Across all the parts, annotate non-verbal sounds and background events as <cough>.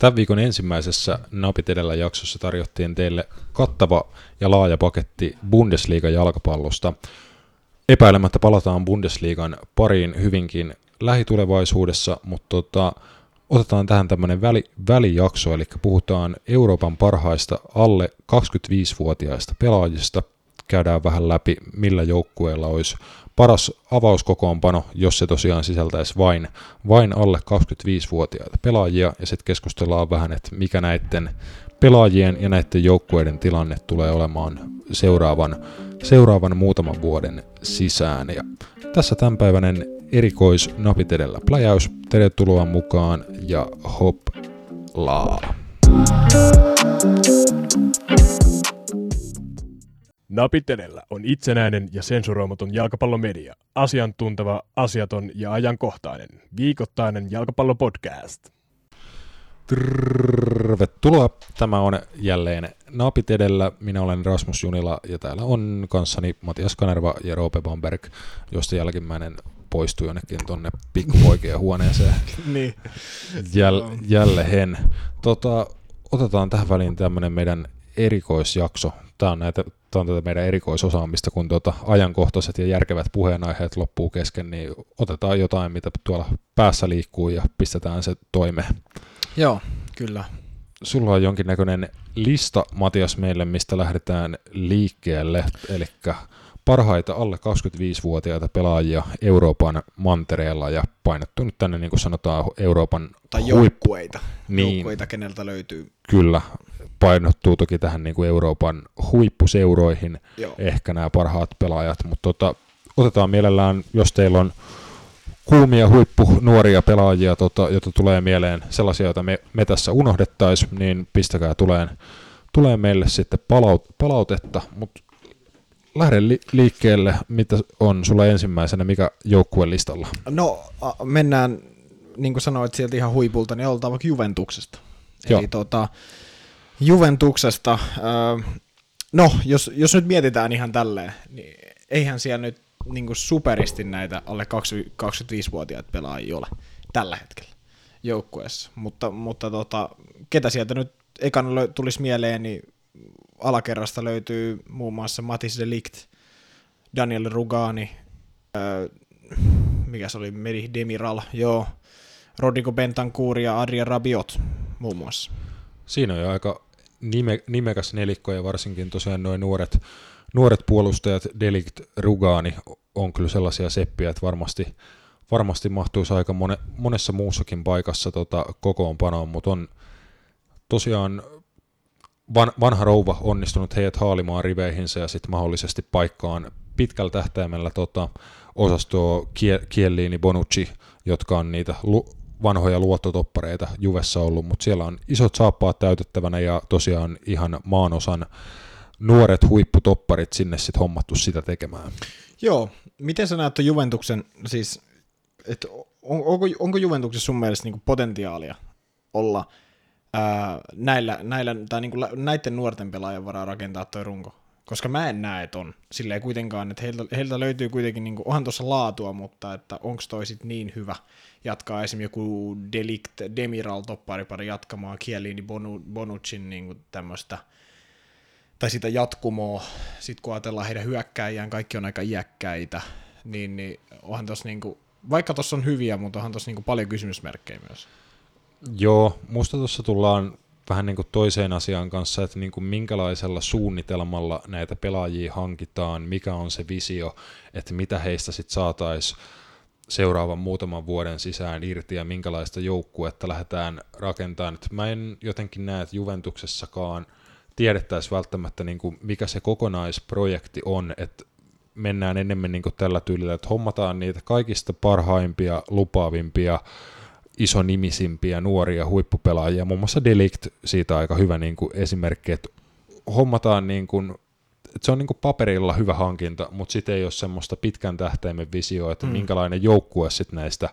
Tämän viikon ensimmäisessä Napit edellä jaksossa tarjottiin teille kattava ja laaja paketti Bundesliigan jalkapallosta. Epäilemättä palataan Bundesliigan pariin hyvinkin lähitulevaisuudessa, mutta tota, otetaan tähän tämmöinen väli, välijakso, eli puhutaan Euroopan parhaista alle 25-vuotiaista pelaajista. Käydään vähän läpi, millä joukkueella olisi paras avauskokoonpano, jos se tosiaan sisältäisi vain, vain alle 25-vuotiaita pelaajia, ja sitten keskustellaan vähän, että mikä näiden pelaajien ja näiden joukkueiden tilanne tulee olemaan seuraavan, seuraavan muutaman vuoden sisään. Ja tässä tämänpäiväinen erikois Napit edellä pläjäys. Tervetuloa mukaan ja hop laa. Napit edellä on itsenäinen ja sensuroimaton jalkapallomedia. Asiantunteva, asiaton ja ajankohtainen. Viikoittainen jalkapallopodcast. Tervetuloa. Tämä on jälleen Napit edellä. Minä olen Rasmus Junila ja täällä on kanssani Matias Kanerva ja Roope Bomberg, josta jälkimmäinen poistui jonnekin tonne pikkupoikien huoneeseen. <laughs> niin. Jäl, jälleen. Tota, otetaan tähän väliin tämmöinen meidän erikoisjakso. Tämä on, näitä, tämä on tätä meidän erikoisosaamista, kun tuota ajankohtaiset ja järkevät puheenaiheet loppuu kesken, niin otetaan jotain, mitä tuolla päässä liikkuu ja pistetään se toimeen. Joo, kyllä. Sulla on jonkinnäköinen lista, Matias, meille, mistä lähdetään liikkeelle, eli parhaita alle 25-vuotiaita pelaajia Euroopan mantereella ja painottu nyt tänne, niin kuin sanotaan, Euroopan Tai joukkueita, Niin. joukkueita, keneltä löytyy. Kyllä, painottuu toki tähän niin kuin Euroopan huippuseuroihin Joo. ehkä nämä parhaat pelaajat, mutta tota, otetaan mielellään, jos teillä on kuumia huippu nuoria pelaajia, tota, joita tulee mieleen sellaisia, joita me, me tässä unohdettaisiin, niin pistäkää tuleen, tulee meille sitten palaut, palautetta, mutta lähde li, liikkeelle, mitä on sulla ensimmäisenä, mikä joukkueen listalla? No, mennään, niin kuin sanoit, sieltä ihan huipulta, niin aloitetaan vaikka Juventuksesta. Joo. Eli tota, Juventuksesta, no, jos, jos nyt mietitään ihan tälleen, niin eihän siellä nyt niin kuin superisti näitä alle 25-vuotiaat pelaajia ole tällä hetkellä joukkueessa. Mutta, mutta tota, ketä sieltä nyt ekan tulisi mieleen, niin alakerrasta löytyy muun muassa Matis de Ligt, Daniel Rugani, öö, mikä se oli, Medi Demiral, joo, Rodrigo Bentancur ja Adrian Rabiot muun muassa. Siinä on jo aika nime, nimekäs nelikko ja varsinkin tosiaan noin nuoret, nuoret puolustajat, Delict, Rugani on kyllä sellaisia seppiä, että varmasti, varmasti mahtuisi aika mone, monessa muussakin paikassa tota, kokoonpanoon, mutta on tosiaan van, vanha rouva onnistunut heidät haalimaan riveihinsä ja sitten mahdollisesti paikkaan pitkällä tähtäimellä tota, osastoa Kie- Chiellini, Bonucci, jotka on niitä lu- vanhoja luottotoppareita Juvessa ollut, mutta siellä on isot saappaat täytettävänä ja tosiaan ihan maanosan nuoret huipputopparit sinne sitten hommattu sitä tekemään. Joo, miten sä näet Juventuksen, siis, että on, onko, onko Juventuksessa sun mielestä niinku potentiaalia olla näillä, näillä, tai niinku lä- näiden nuorten pelaajien varaa rakentaa toi runko? Koska mä en näe, että on. Silleen kuitenkaan, että heiltä, heiltä löytyy kuitenkin, niinku, onhan tuossa laatua, mutta että onko toi sit niin hyvä jatkaa esimerkiksi joku Delict, Demiral topparipari jatkamaan Chiellini, Bonu, Bonuccin niinku tämmöistä tai sitä jatkumoa, sit kun ajatellaan heidän hyökkäjään, kaikki on aika iäkkäitä, niin, niin onhan tossa niinku, vaikka tuossa on hyviä, mutta onhan tuossa niinku paljon kysymysmerkkejä myös. Joo, musta tuossa tullaan vähän niin kuin toiseen asiaan kanssa, että niin kuin minkälaisella suunnitelmalla näitä pelaajia hankitaan, mikä on se visio, että mitä heistä sitten saataisiin seuraavan muutaman vuoden sisään irti ja minkälaista joukkuetta lähdetään rakentamaan. Et mä en jotenkin näe, että Juventuksessakaan tiedettäisiin välttämättä, niin kuin mikä se kokonaisprojekti on, että mennään enemmän niin kuin tällä tyylillä, että hommataan niitä kaikista parhaimpia, lupaavimpia, isonimisimpiä nuoria huippupelaajia, muun muassa Delict siitä aika hyvä niin kuin esimerkki, että hommataan niin kuin, että se on niin kuin paperilla hyvä hankinta, mutta sitten ei ole semmoista pitkän tähtäimen visioa, että mm. minkälainen joukkue sitten näistä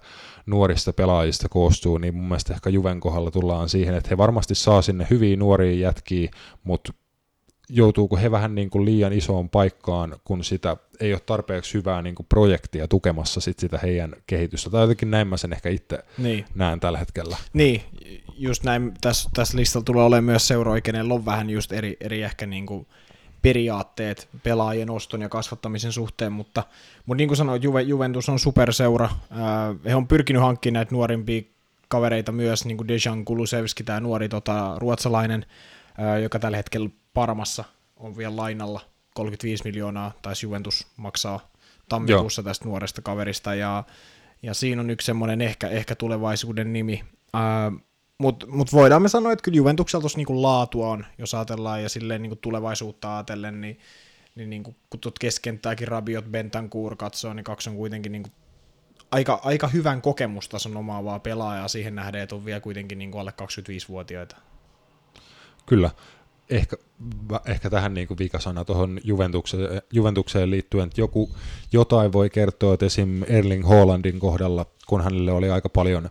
nuorista pelaajista koostuu, niin mun mielestä ehkä Juven kohdalla tullaan siihen, että he varmasti saa sinne hyviä nuoria jätkiä, mutta joutuuko he vähän niin kuin liian isoon paikkaan, kun sitä ei ole tarpeeksi hyvää niin kuin projektia tukemassa sit sitä heidän kehitystä. Tai jotenkin näin mä sen ehkä itse Niin. näen tällä hetkellä. Niin, just näin, tässä, tässä listalla tulee olemaan myös seuroja, kenellä on vähän just eri, eri ehkä niin kuin periaatteet pelaajien oston ja kasvattamisen suhteen, mutta, mutta niin kuin sanoin, Juve, Juventus on superseura. He on pyrkinyt hankkimaan näitä nuorimpia kavereita myös, niin kuin Dejan Kulusevski, tämä nuori tota, ruotsalainen, joka tällä hetkellä Parmassa on vielä lainalla 35 miljoonaa, taisi Juventus maksaa tammikuussa Joo. tästä nuoresta kaverista, ja, ja siinä on yksi semmoinen ehkä, ehkä tulevaisuuden nimi. Mutta mut voidaan me sanoa, että kyllä Juventuksella tuossa niinku laatua on, jos ajatellaan, ja silleen niinku tulevaisuutta ajatellen, niin, niin niinku, kun tuot keskenttääkin Rabiot Bentancur katsoo, niin kaksi on kuitenkin niinku aika, aika hyvän kokemustason omaavaa pelaajaa siihen nähden, että on vielä kuitenkin niinku alle 25-vuotiaita. Kyllä. Ehkä, ehkä tähän niin kuin vikasana tuohon Juventukseen, Juventukseen liittyen, että joku, jotain voi kertoa, että esim. Erling Haalandin kohdalla, kun hänelle oli aika paljon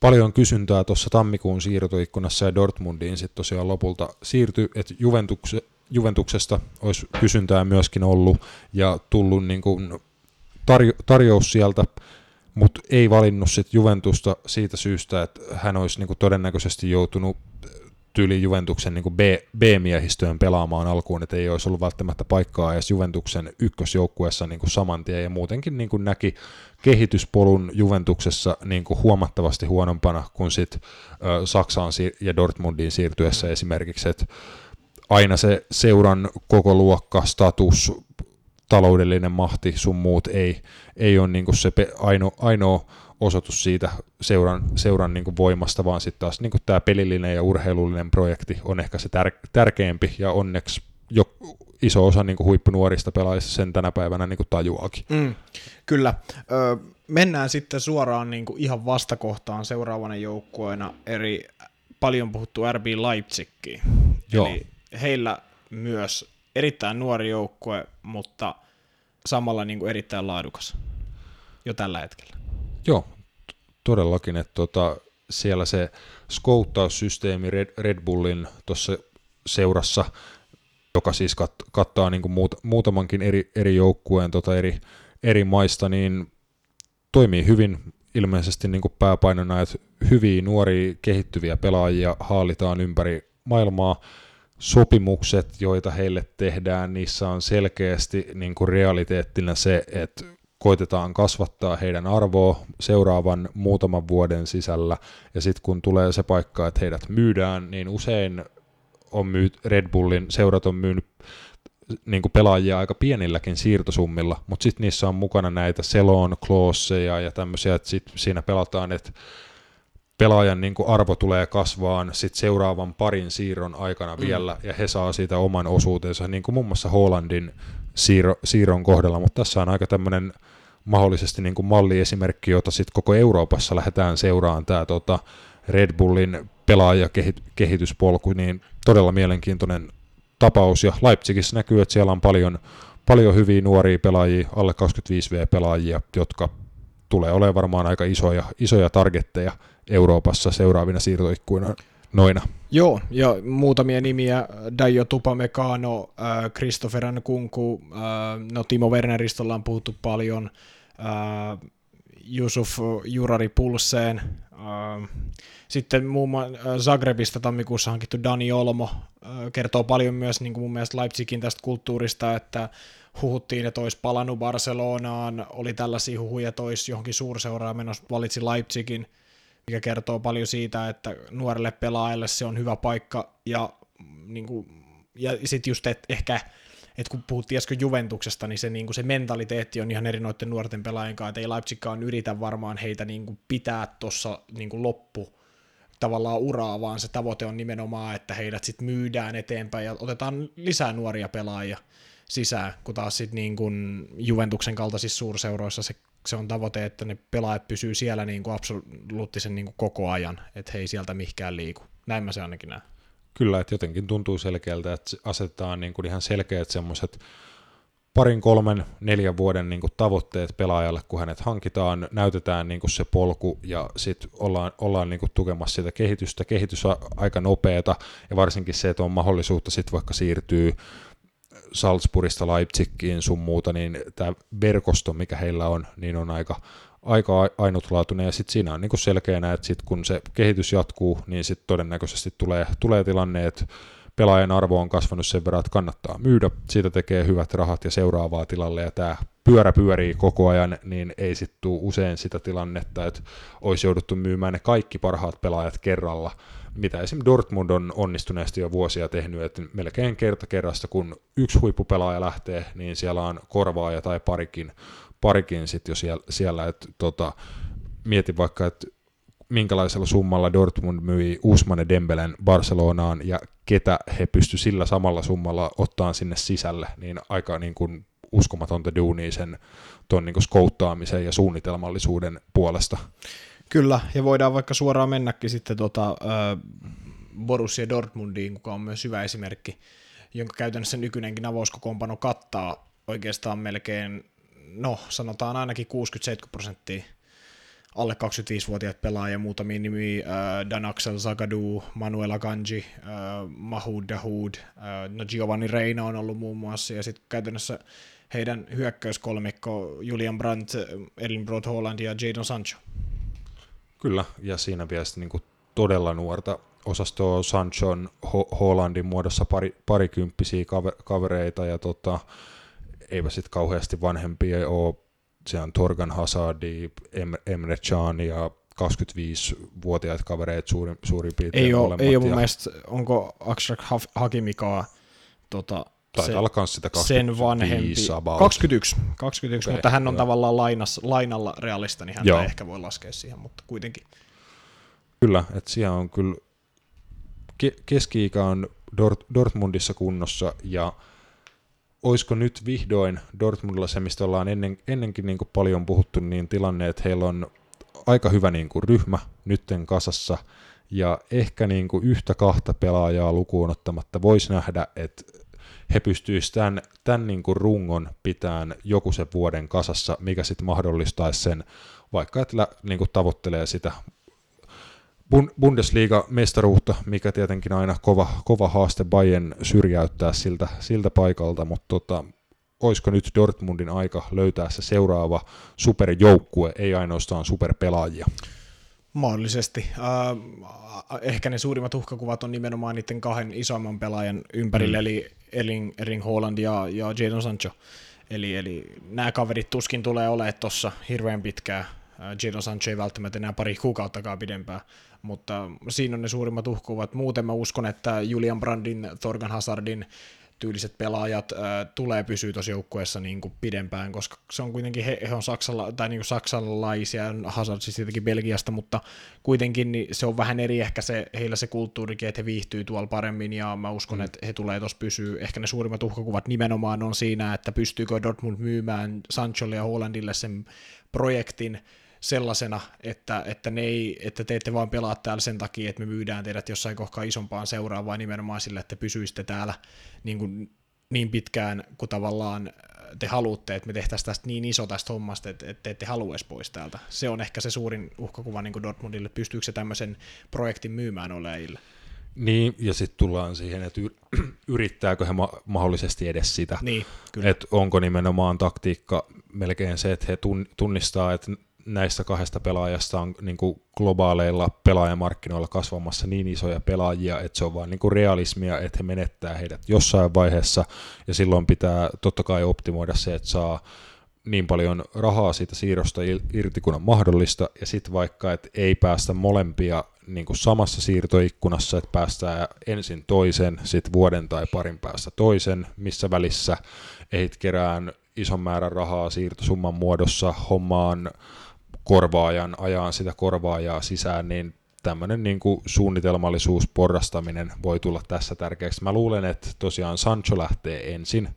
paljon kysyntää tuossa tammikuun siirtoikkunassa ja Dortmundiin sitten tosiaan lopulta siirtyi, että Juventukse, Juventuksesta olisi kysyntää myöskin ollut ja tullut niin kuin tarjo- tarjous sieltä, mutta ei valinnut sitten Juventusta siitä syystä, että hän olisi niin kuin todennäköisesti joutunut tyyli Juventuksen niin B-miehistöön pelaamaan alkuun, että ei olisi ollut välttämättä paikkaa edes Juventuksen ykkösjoukkueessa niin saman tien, ja muutenkin niin kuin näki kehityspolun Juventuksessa niin kuin huomattavasti huonompana kuin sit, ö, Saksaan ja Dortmundiin siirtyessä esimerkiksi, että aina se seuran koko luokka, status, taloudellinen mahti, sun muut ei, ei ole niin se ainoa, ainoa osoitus siitä seuran, seuran niin voimasta, vaan sitten taas niin tämä pelillinen ja urheilullinen projekti on ehkä se tär- tärkeämpi, ja onneksi jo iso osa niin kuin huippunuorista pelaajista sen tänä päivänä niin kuin tajuakin. Mm, kyllä. Ö, mennään sitten suoraan niin kuin ihan vastakohtaan seuraavana joukkueena eri paljon puhuttu RB Leipzigiin. Joo. Eli heillä myös erittäin nuori joukkue, mutta samalla niin kuin erittäin laadukas jo tällä hetkellä. Joo, todellakin, että tota, siellä se skouttaussysteemi Red, Red Bullin tuossa seurassa, joka siis kat, kattaa niin kuin muut, muutamankin eri, eri joukkueen tota eri, eri maista, niin toimii hyvin ilmeisesti niin kuin pääpainona, että hyviä nuoria kehittyviä pelaajia haalitaan ympäri maailmaa. Sopimukset, joita heille tehdään, niissä on selkeästi niin kuin realiteettina se, että koitetaan kasvattaa heidän arvoa seuraavan muutaman vuoden sisällä, ja sitten kun tulee se paikka, että heidät myydään, niin usein on myyt, Red Bullin seurat on myynyt niin kuin pelaajia aika pienilläkin siirtosummilla, mutta sitten niissä on mukana näitä selon, klooseja ja tämmöisiä, että sit siinä pelataan, että pelaajan niin kuin arvo tulee kasvaan sit seuraavan parin siirron aikana mm. vielä, ja he saa siitä oman osuutensa, niin kuin muun muassa Hollandin siirro, siirron kohdalla, mutta tässä on aika tämmöinen mahdollisesti niin kuin malliesimerkki, jota sitten koko Euroopassa lähdetään seuraan. Tämä tota Red Bullin pelaajakehityspolku, niin todella mielenkiintoinen tapaus, ja Leipzigissä näkyy, että siellä on paljon, paljon hyviä nuoria pelaajia, alle 25V-pelaajia, jotka tulee olemaan varmaan aika isoja, isoja targetteja Euroopassa seuraavina siirtoikkuina noina. Joo, ja muutamia nimiä, Daio Tupamecano, äh, Christopher Nkunku, äh, no Timo Werneristä ollaan puhuttu paljon, äh, Jusuf Jurari Pulseen, äh, sitten muun muassa äh, Zagrebista tammikuussa hankittu Dani Olmo äh, kertoo paljon myös niin kuin mun mielestä Leipzigin tästä kulttuurista, että huhuttiin, että olisi palannut Barcelonaan, oli tällaisia huhuja, että olisi johonkin suurseuraan menossa, valitsi Leipzigin, mikä kertoo paljon siitä, että nuorelle pelaajalle se on hyvä paikka, ja, niin kuin, ja sitten just, että ehkä että kun puhuttiin äsken Juventuksesta, niin se, niin kuin se mentaliteetti on ihan eri noiden nuorten pelaajien kanssa, että ei Leipzigkaan yritä varmaan heitä niin kuin pitää tuossa niin loppu tavallaan uraa, vaan se tavoite on nimenomaan, että heidät sitten myydään eteenpäin ja otetaan lisää nuoria pelaajia sisään, kun taas sitten niin kuin Juventuksen kaltaisissa suurseuroissa se, se on tavoite, että ne pelaajat pysyy siellä niin kuin absoluuttisen niin kuin koko ajan, että he ei sieltä mihinkään liiku. Näin mä se ainakin näen. Kyllä, että jotenkin tuntuu selkeältä, että asetetaan niin kuin ihan selkeät semmoiset parin, kolmen, neljän vuoden niin kuin tavoitteet pelaajalle, kun hänet hankitaan, näytetään niin kuin se polku ja sitten ollaan, ollaan niin kuin tukemassa sitä kehitystä. Kehitys on aika nopeata ja varsinkin se, että on mahdollisuutta sitten vaikka siirtyy Salzburgista Leipzigiin sun muuta, niin tämä verkosto, mikä heillä on, niin on aika, aika ainutlaatuinen. Ja sitten siinä on niinku selkeänä, että sit kun se kehitys jatkuu, niin sitten todennäköisesti tulee, tulee tilanne, että pelaajan arvo on kasvanut sen verran, että kannattaa myydä, siitä tekee hyvät rahat ja seuraavaa tilalle. Ja tämä pyörä pyörii koko ajan, niin ei sitten tule usein sitä tilannetta, että olisi jouduttu myymään ne kaikki parhaat pelaajat kerralla, mitä esim. Dortmund on onnistuneesti jo vuosia tehnyt, että melkein kerta kerrasta, kun yksi huippupelaaja lähtee, niin siellä on korvaaja tai parikin, parikin sitten jo siellä, siellä että tota, mieti vaikka, että minkälaisella summalla Dortmund myi Usmane Dembelen Barcelonaan ja ketä he pysty sillä samalla summalla ottaa sinne sisälle, niin aika niin kuin uskomatonta duunia sen tuon niin skouttaamisen ja suunnitelmallisuuden puolesta. Kyllä, ja voidaan vaikka suoraan mennäkin sitten tota, äh, Borussia Dortmundiin, joka on myös hyvä esimerkki, jonka käytännössä nykyinenkin avauskokoonpano kattaa oikeastaan melkein, no sanotaan ainakin 60-70 prosenttia alle 25-vuotiaat pelaajia, muutamia nimi, äh, Dan Axel Zagadou, Manuel Akanji, äh, Mahoud Dahoud, äh, no Giovanni Reina on ollut muun muassa, ja sitten käytännössä heidän hyökkäyskolmikko Julian Brandt, Elin Broad Holland ja Jadon Sancho. Kyllä, ja siinä vielä niin todella nuorta osastoa Sanchon Ho- Hollandin muodossa pari, parikymppisiä kavereita, ja tota, eipä sitten kauheasti vanhempia ole se on Torgan Hazardi, Emre Can ja 25-vuotiaat kavereet suurin, suurin piirtein ei ole, ei ole mun ja... mielestä, onko Aksrak Hakimikaa tota, Taitaa se, olla myös sitä 25 sen vanhempi. About. 21, 21 okay, mutta hän on hyvä. tavallaan lainas, lainalla realista, niin hän ehkä voi laskea siihen, mutta kuitenkin. Kyllä, että siellä on kyllä, ke- keski-ikä on Dort- Dortmundissa kunnossa ja olisiko nyt vihdoin Dortmundilla se, mistä ollaan ennen, ennenkin niin kuin paljon puhuttu, niin tilanne, että heillä on aika hyvä niin kuin ryhmä nytten kasassa, ja ehkä niin kuin yhtä kahta pelaajaa lukuun ottamatta voisi nähdä, että he pystyisivät tämän, tämän niin kuin rungon pitämään joku sen vuoden kasassa, mikä sitten mahdollistaisi sen, vaikka että niin kuin tavoittelee sitä Bundesliga-mestaruutta, mikä tietenkin aina kova, kova haaste Bayern syrjäyttää siltä, siltä paikalta, mutta tota, olisiko nyt Dortmundin aika löytää se seuraava superjoukkue, ei ainoastaan superpelaajia? Mahdollisesti. Äh, ehkä ne suurimmat uhkakuvat on nimenomaan niiden kahden isoimman pelaajan ympärille, mm. eli Erling, Erling Haaland ja, ja Jadon Sancho. Eli, eli nämä kaverit tuskin tulee olemaan tuossa hirveän pitkään. Jadon Sancho ei välttämättä enää pari kuukauttakaan pidempään, mutta siinä on ne suurimmat uhkuvat. Muuten mä uskon, että Julian Brandin, Thorgan Hazardin tyyliset pelaajat ää, tulee pysyä tuossa joukkueessa niin kuin pidempään, koska se on kuitenkin, he, he on Saksalla, tai niin kuin saksalaisia, Hazard siis tietenkin Belgiasta, mutta kuitenkin niin se on vähän eri ehkä se, heillä se kulttuurikin, että he viihtyy tuolla paremmin, ja mä uskon, mm. että he tulee tuossa pysyä. Ehkä ne suurimmat uhkakuvat nimenomaan on siinä, että pystyykö Dortmund myymään Sancholle ja Hollandille sen projektin, sellaisena, että, että, ne ei, että te ette vaan pelaa täällä sen takia, että me myydään teidät jossain kohtaa isompaan seuraan, vaan nimenomaan sillä, että te pysyisitte täällä niin, kuin, niin pitkään kuin tavallaan te haluatte, että me tehtäisiin tästä niin iso tästä hommasta, että, että te ette halua pois täältä. Se on ehkä se suurin uhkakuva niin kuin Dortmundille, pystyykö se tämmöisen projektin myymään oleille. Niin, ja sitten tullaan siihen, että <clears throat> yrittääkö he ma- mahdollisesti edes sitä. Niin. Että onko nimenomaan taktiikka melkein se, että he tunnistaa, että näistä kahdesta pelaajasta on niin kuin globaaleilla pelaajamarkkinoilla kasvamassa niin isoja pelaajia, että se on vain niin realismia, että he menettää heidät jossain vaiheessa, ja silloin pitää totta kai optimoida se, että saa niin paljon rahaa siitä siirrosta irti kuin on mahdollista, ja sitten vaikka, että ei päästä molempia niin kuin samassa siirtoikkunassa, että päästään ensin toisen, sitten vuoden tai parin päästä toisen, missä välissä ehdit kerään ison määrän rahaa siirtosumman muodossa hommaan korvaajan, ajaan sitä korvaajaa sisään, niin tämmöinen niin kuin suunnitelmallisuus, porrastaminen voi tulla tässä tärkeäksi. Mä luulen, että tosiaan Sancho lähtee ensin.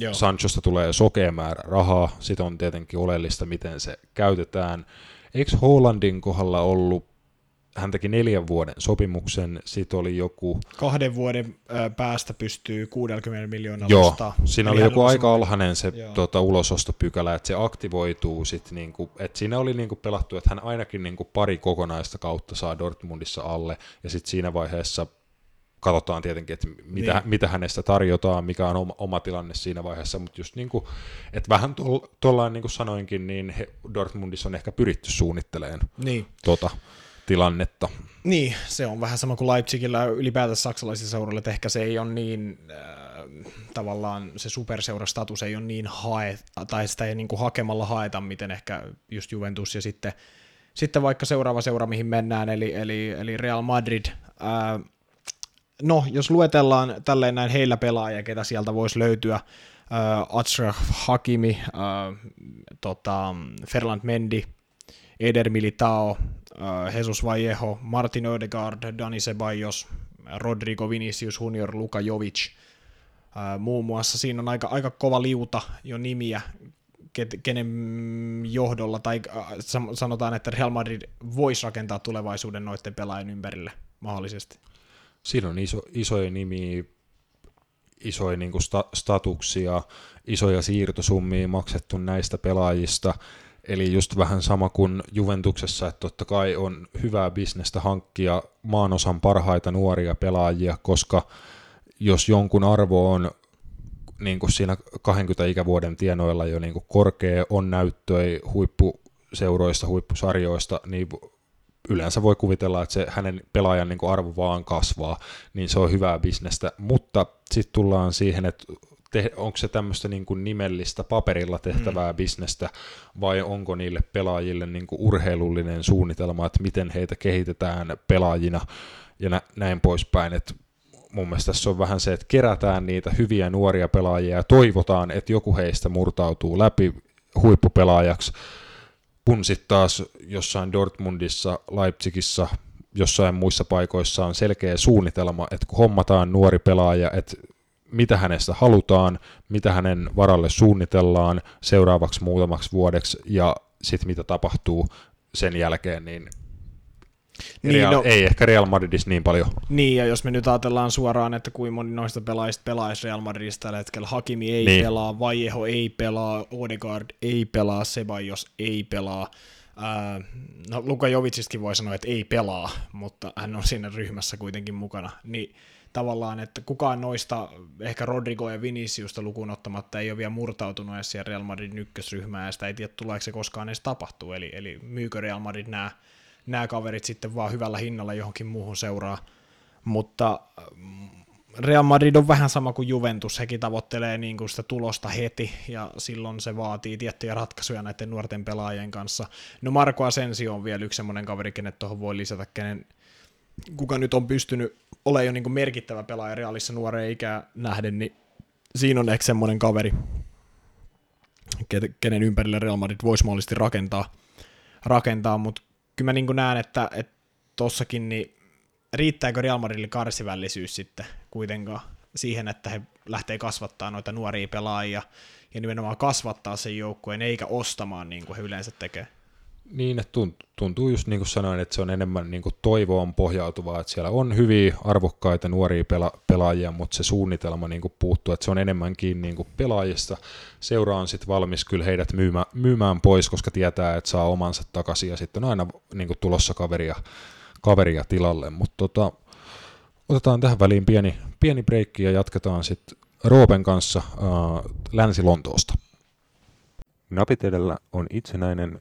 Joo. Sanchosta tulee sokea määrä rahaa, sitten on tietenkin oleellista, miten se käytetään. Eikö Hollandin kohdalla ollut hän teki neljän vuoden sopimuksen, sitten oli joku... Kahden vuoden päästä pystyy 60 miljoonaa Joo, ostaa. siinä oli joku aika alhainen se tota, ulosostopykälä, että se aktivoituu sitten, niinku, että siinä oli niinku pelattu, että hän ainakin niinku pari kokonaista kautta saa Dortmundissa alle, ja sitten siinä vaiheessa katsotaan tietenkin, että mitä, Niin. mitä hänestä tarjotaan, mikä on oma, oma tilanne siinä vaiheessa, mutta just niin kuin, että vähän tuollain niin kuin sanoinkin, niin he, Dortmundissa on ehkä pyritty suunnittelemaan Niin. tuota tilannetta. Niin, se on vähän sama kuin Leipzigillä ylipäätään saksalaisilla seuroilla, että ehkä se ei ole niin, äh, tavallaan se superseurastatus ei ole niin hae, tai sitä ei niin kuin hakemalla haeta, miten ehkä just Juventus ja sitten, sitten vaikka seuraava seura, mihin mennään, eli, eli, eli Real Madrid. Äh, no, jos luetellaan tälleen näin heillä pelaajia, ketä sieltä voisi löytyä, äh, Achraf Hakimi, äh, tota, Ferland Mendy, Eder Militao, Jesus Vallejo, Martin Ödegaard, Dani Ceballos, Rodrigo Vinicius Junior, Luka Jovic. Äh, muun muassa siinä on aika, aika kova liuta jo nimiä, kenen johdolla, tai äh, sanotaan, että Real Madrid voisi rakentaa tulevaisuuden noiden pelaajien ympärille mahdollisesti. Siinä on iso, isoja nimiä, isoja niin sta, statuksia, isoja siirtosummia maksettu näistä pelaajista, Eli just vähän sama kuin Juventuksessa, että totta kai on hyvää bisnestä hankkia maanosan parhaita nuoria pelaajia, koska jos jonkun arvo on niin kuin siinä 20 ikävuoden tienoilla jo niin kuin korkea, on näyttöi huippuseuroista, huippusarjoista, niin yleensä voi kuvitella, että se hänen pelaajan niin kuin arvo vaan kasvaa, niin se on hyvää bisnestä, mutta sitten tullaan siihen, että te, onko se tämmöistä niin kuin nimellistä paperilla tehtävää mm. bisnestä vai onko niille pelaajille niin kuin urheilullinen suunnitelma, että miten heitä kehitetään pelaajina ja nä, näin poispäin. Et mun mielestä tässä on vähän se, että kerätään niitä hyviä nuoria pelaajia ja toivotaan, että joku heistä murtautuu läpi huippupelaajaksi, kun sitten taas jossain Dortmundissa, Leipzigissä, jossain muissa paikoissa on selkeä suunnitelma, että kun hommataan nuori pelaaja, että mitä hänestä halutaan, mitä hänen varalle suunnitellaan seuraavaksi muutamaksi vuodeksi ja sitten mitä tapahtuu sen jälkeen, niin, Niin, Real, no- ei ehkä Real Madridissa niin paljon. Niin, ja jos me nyt ajatellaan suoraan, että kuinka moni noista pelaajista pelaisi Real Madridista tällä hetkellä, Hakimi ei Niin. pelaa, Vallejo ei pelaa, Odegaard ei pelaa, Ceballos ei pelaa, Ää, no Luka Jovicistkin voi sanoa, että ei pelaa, mutta hän on siinä ryhmässä kuitenkin mukana, niin tavallaan, että kukaan noista, ehkä Rodrigo ja Viniciusta lukuun ottamatta, ei ole vielä murtautunut edes siihen Real Madridin ykkösryhmään, ja sitä ei tiedä, tuleeko se koskaan edes tapahtuu, eli, eli myykö Real Madrid nämä, nämä kaverit sitten vaan hyvällä hinnalla johonkin muuhun seuraa, mutta mm, Real Madrid on vähän sama kuin Juventus, hekin tavoittelee niin kuin sitä tulosta heti, ja silloin se vaatii tiettyjä ratkaisuja näiden nuorten pelaajien kanssa. No Marco Asensio on vielä yksi semmoinen kaveri, kenet tuohon voi lisätä, kenen, kuka nyt on pystynyt olemaan jo niin kuin merkittävä pelaaja Realissa nuoreen ikään nähden, niin siinä on ehkä semmoinen kaveri, ke- kenen ympärille Real Madrid voisi mahdollisesti rakentaa, rakentaa mutta kyllä mä niin näen, että, tossakin niin riittääkö Real Madridille karsivällisyys sitten kuitenkaan siihen, että he lähtee kasvattaa noita nuoria pelaajia ja nimenomaan kasvattaa sen joukkueen eikä ostamaan niin kuin he yleensä tekee. Niin, että tunt- tuntuu just niin kuin sanoin, että se on enemmän niin kuin toivoon pohjautuvaa, että siellä on hyviä, arvokkaita nuoria pela- pelaajia, mutta se suunnitelma niin kuin puuttuu, että se on enemmänkin niin kuin pelaajista. Seura on sitten valmis kyllä heidät myymään, myymään pois, koska tietää, että saa omansa takaisin ja sitten on aina niin kuin tulossa kaveria, kaveria tilalle, mutta tota, otetaan tähän väliin pieni, pieni breikki ja jatketaan sitten Roopen kanssa äh, Länsi-Lontoosta. Napit edellä on itsenäinen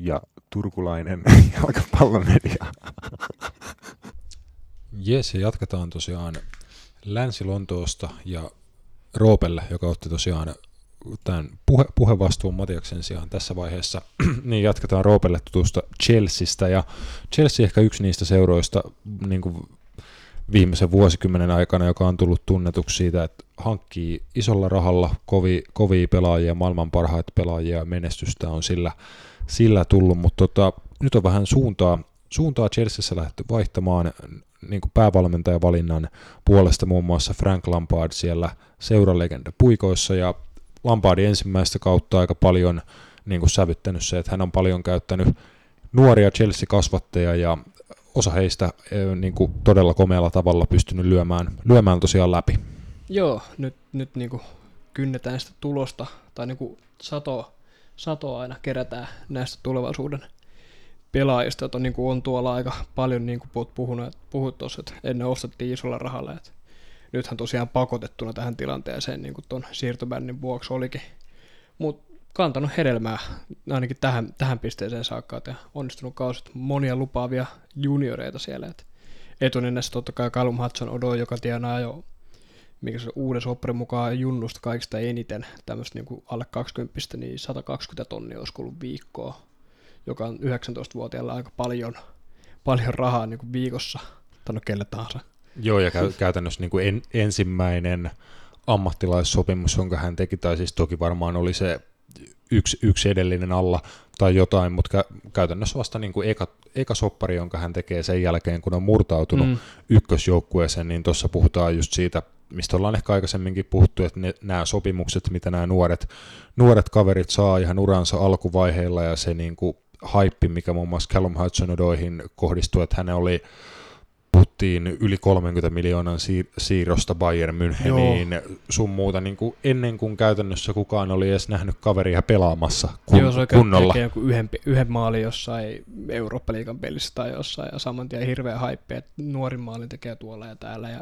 ja turkulainen <laughs> jalkapallomedia. Jes, ja jatketaan tosiaan Länsi-Lontoosta ja Roopelle, joka otti tosiaan tämän puhe, puhevastuun Matiaksen sijaan tässä vaiheessa, <clears throat> niin jatketaan Roopelle tutusta Chelseastä, ja Chelsea ehkä yksi niistä seuroista niin kuin viimeisen vuosikymmenen aikana, joka on tullut tunnetuksi siitä, että hankkii isolla rahalla kovi, kovia pelaajia, maailman parhaita pelaajia, ja menestystä on sillä, sillä tullut, mutta tota, nyt on vähän suuntaa, suuntaa Chelseassa lähdetty vaihtamaan niin kuin päävalmentajavalinnan puolesta muun muassa Frank Lampard siellä seuralegenda puikoissa ja Lampardin ensimmäistä kautta aika paljon niin kuin sävyttänyt se, että hän on paljon käyttänyt nuoria Chelsea-kasvatteja ja osa heistä eh, niin kuin todella komealla tavalla pystynyt lyömään, lyömään tosiaan läpi. Joo, nyt, nyt niinku kynnetään sitä tulosta, tai niinku satoa, satoa aina kerätään näistä tulevaisuuden pelaajista, että on, niin kuin on tuolla aika paljon, niin kuin puhunut, puhut tuossa, että ennen ostettiin isolla rahalla, että nythän tosiaan pakotettuna tähän tilanteeseen niin kuin tuon siirtobännin vuoksi olikin, mutta kantanut hedelmää ainakin tähän, tähän pisteeseen saakka, ja onnistunut kausit monia lupaavia junioreita siellä, että etunenässä totta kai Callum Hudson Odo, joka tienaa jo mikä se uuden sopparin mukaan junnusta kaikista eniten tämmöistä niin alle 20, niin 120 tonnia olisi kuullut viikkoa, joka on 19-vuotiaalla aika paljon, paljon rahaa niin kuin viikossa, tai no kelle tahansa. Joo, ja käy, käytännössä niin kuin en, ensimmäinen ammattilaissopimus, jonka hän teki, tai siis toki varmaan oli se yksi, yksi edellinen alla tai jotain, mutta käytännössä vasta niin kuin eka, eka soppari, jonka hän tekee sen jälkeen, kun on murtautunut mm. ykkösjoukkueeseen, niin tuossa puhutaan just siitä, mistä ollaan ehkä aikaisemminkin puhuttu, että ne, nämä sopimukset, mitä nämä nuoret, nuoret kaverit saa ihan uransa alkuvaiheilla ja se niin kuin haippi, mikä muun muassa Callum Hudson-Odoihin kohdistui, että hän oli puhuttiin yli 30 miljoonan siir- siirrosta Bayern Müncheniin Joo. sun muuta, niin kuin ennen kuin käytännössä kukaan oli edes nähnyt kaveria pelaamassa kun, Joo, se kunnolla. Joo, joku yhden, yhden maalin jossain Eurooppa-liigan pelissä tai jossain, ja saman tien hirveä haippi, että nuorin maalin tekee tuolla ja täällä, ja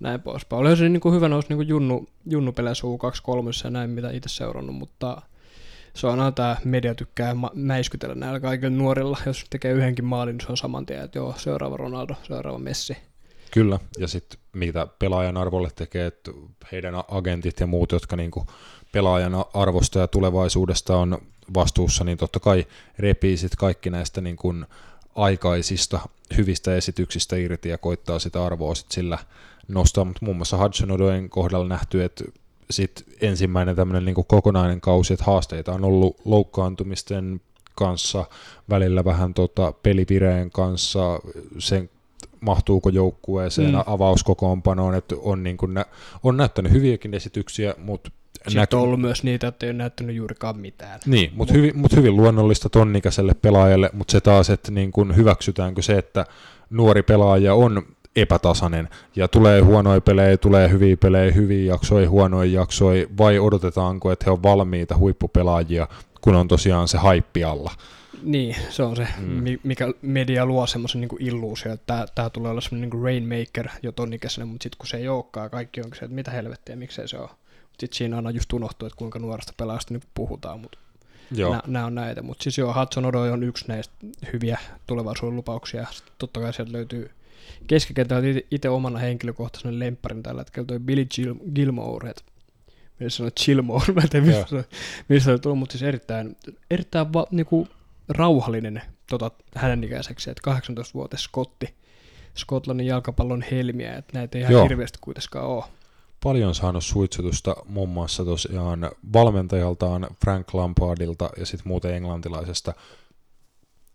näin poispäin. Oli se niin kuin hyvä nousi niin kuin junnu, junnu peleissä U23 ja näin, mitä itse seurannut, mutta se on aina tämä media tykkää mäiskytellä näillä kaikilla nuorilla. Jos tekee yhdenkin maalin, niin se on saman tien, että joo, seuraava Ronaldo, seuraava Messi. Kyllä, ja sitten mitä pelaajan arvolle tekee, että heidän agentit ja muut, jotka niinku pelaajan arvosta ja tulevaisuudesta on vastuussa, niin totta kai repii sit kaikki näistä niinku aikaisista hyvistä esityksistä irti ja koittaa sitä arvoa sit sillä nostaa, mutta muun muassa Hudson Odoen kohdalla nähty, että sit ensimmäinen tämmöinen niin kokonainen kausi, että haasteita on ollut loukkaantumisten kanssa, välillä vähän tota pelivireen kanssa, sen mahtuuko joukkueeseen, mm. avauskokoonpanoon, että on, niin kuin nä- on näyttänyt hyviäkin esityksiä, mutta sitten näky- on ollut myös niitä, että ei ole näyttänyt juurikaan mitään. Niin, mutta hyvin, mut hyvin luonnollista tonnikäiselle pelaajalle, mutta se taas, että niin kun hyväksytäänkö se, että nuori pelaaja on epätasainen ja tulee huonoja pelejä, tulee hyviä pelejä, hyviä jaksoja, huonoja jaksoja, vai odotetaanko, että he on valmiita huippupelaajia, kun on tosiaan se haippi alla. Niin, se on se, mm. mikä media luo semmoisen niin illuusio, että tämä tulee olla semmoinen niin rainmaker jo tonnikäisenä, mutta sitten kun se ei olekaan, kaikki onkin se, että mitä helvettiä, miksei se ole. Sitten siinä aina just unohtuu, että kuinka nuoresta pelaajasta nyt puhutaan, mutta nämä on näitä. Mutta siis joo, Hudson Odoi on yksi näistä hyviä tulevaisuuden lupauksia. Sitten totta kai sieltä löytyy keskikentältä itse omana henkilökohtaisen lempparin tällä hetkellä toi Billy Gil- Gilmore, että millä sanoo Gilmore, mä en tiedä missä, missä on tullut, mutta siis erittäin, erittäin va, niinku, rauhallinen tota, hänen ikäiseksi, että 18-vuotias Scotti, Skotlannin jalkapallon helmiä, että näitä ei ihan Joo. hirveästi kuitenkaan ole. Paljon saanut suitsutusta muun muassa tosiaan valmentajaltaan Frank Lampardilta ja sitten muuten englantilaisesta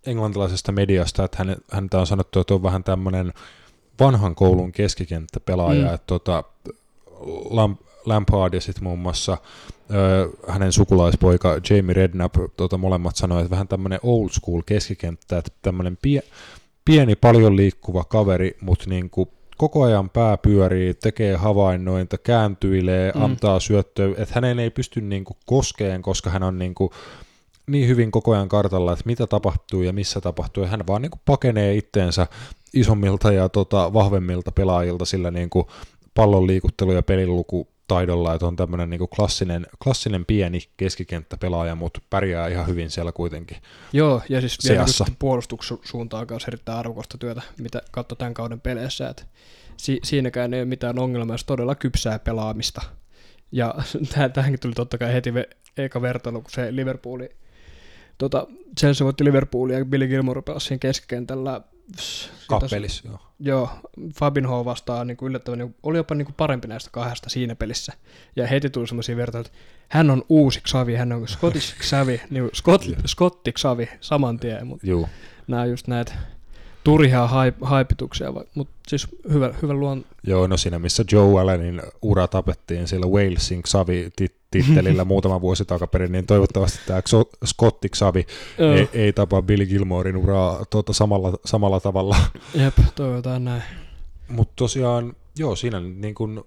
englantilaisesta mediasta, että hän, häntä on sanottu, että on vähän tämmöinen vanhan koulun keskikenttäpelaaja, mm. että tota, Lamp, Lampard ja sitten muun muassa ö, hänen sukulaispoika Jamie Redknapp, tota, molemmat sanoivat, että vähän tämmöinen old school keskikenttä, että tämmöinen pie, pieni, paljon liikkuva kaveri, mutta niin kuin koko ajan pää pyörii, tekee havainnointa, kääntyilee, mm. antaa syöttöä, että hänen ei pysty niin kuin koskeen, koska hän on niin kuin niin hyvin koko ajan kartalla, että mitä tapahtuu ja missä tapahtuu, ja hän vaan niin kuin pakenee itteensä isommilta ja tota, vahvemmilta pelaajilta sillä niin kuin pallon liikuttelu- ja peliluku taidolla, että on tämmöinen niin klassinen, klassinen pieni keskikenttäpelaaja, mutta pärjää ihan hyvin siellä kuitenkin Joo, ja siis vielä puolustuksen suuntaan kanssa erittäin arvokasta työtä, mitä katsoi tämän kauden peleissä, että si- siinäkään ei ole mitään ongelmaa, jos todella kypsää pelaamista. Ja <laughs> tähänkin tuli totta kai heti ve- eka vertailu, kun se Liverpooli Tota, Chelsea voitti Liverpoolia ja Billy Gilmore pelasi siinä keskikentällä. Kappelissa, joo. Joo, Fabinho vastaan niin kuin yllättävän, niin oli jopa niin kuin parempi näistä kahdesta siinä pelissä. Ja heti tuli semmoisia vertailuja, että hän on uusi Xavi, hän on Scottish Xavi, niin Scott, Scotti Xavi saman tien. Mutta Joo. Nämä just näitä turhia haip, haipituksia, mutta siis hyvä, hyvä luon. Joo, no siinä missä Joe Allenin ura tapettiin sillä Walesin Xavi-tittelillä <laughs> muutama vuosi takaperin, niin toivottavasti tämä Scotti Xavi ei, ei tapa Billy Gilmorein uraa tuota samalla, samalla tavalla. Jep, toivotaan näin. Mutta tosiaan, joo, siinä niin kun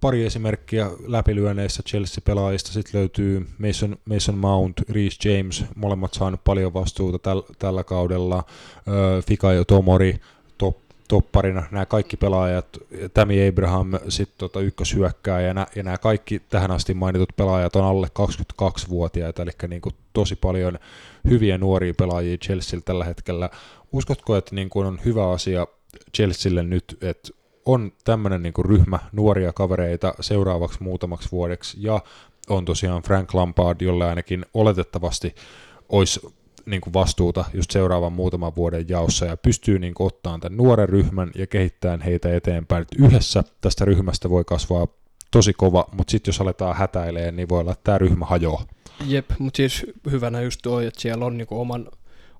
pari esimerkkiä läpilyöneistä Chelsea-pelaajista. Sitten löytyy Mason, Mason Mount, Reece James, molemmat saanut paljon vastuuta täl, tällä kaudella. Fikayo Tomori, top, topparina. Nämä kaikki pelaajat, Tammy Abraham, sitten tota ykköshyökkääjä, ja nämä, ja nämä kaikki tähän asti mainitut pelaajat on alle 22-vuotiaita, eli niin kuin tosi paljon hyviä nuoria pelaajia Chelsea tällä hetkellä. Uskotko, että niin kuin on hyvä asia Chelsealle nyt, että on tämmöinen niin ryhmä nuoria kavereita seuraavaksi muutamaksi vuodeksi, ja on tosiaan Frank Lampard, jolle ainakin oletettavasti olisi niin kuin vastuuta just seuraavan muutaman vuoden jaossa ja pystyy niin kuin ottamaan tämän nuoren ryhmän ja kehittämään heitä eteenpäin. Et yhdessä tästä ryhmästä voi kasvaa tosi kova, mutta sitten jos aletaan hätäilemään, niin voi olla, että tämä ryhmä hajoaa. Jep, mutta siis hyvänä just tuo, että siellä on niinku oman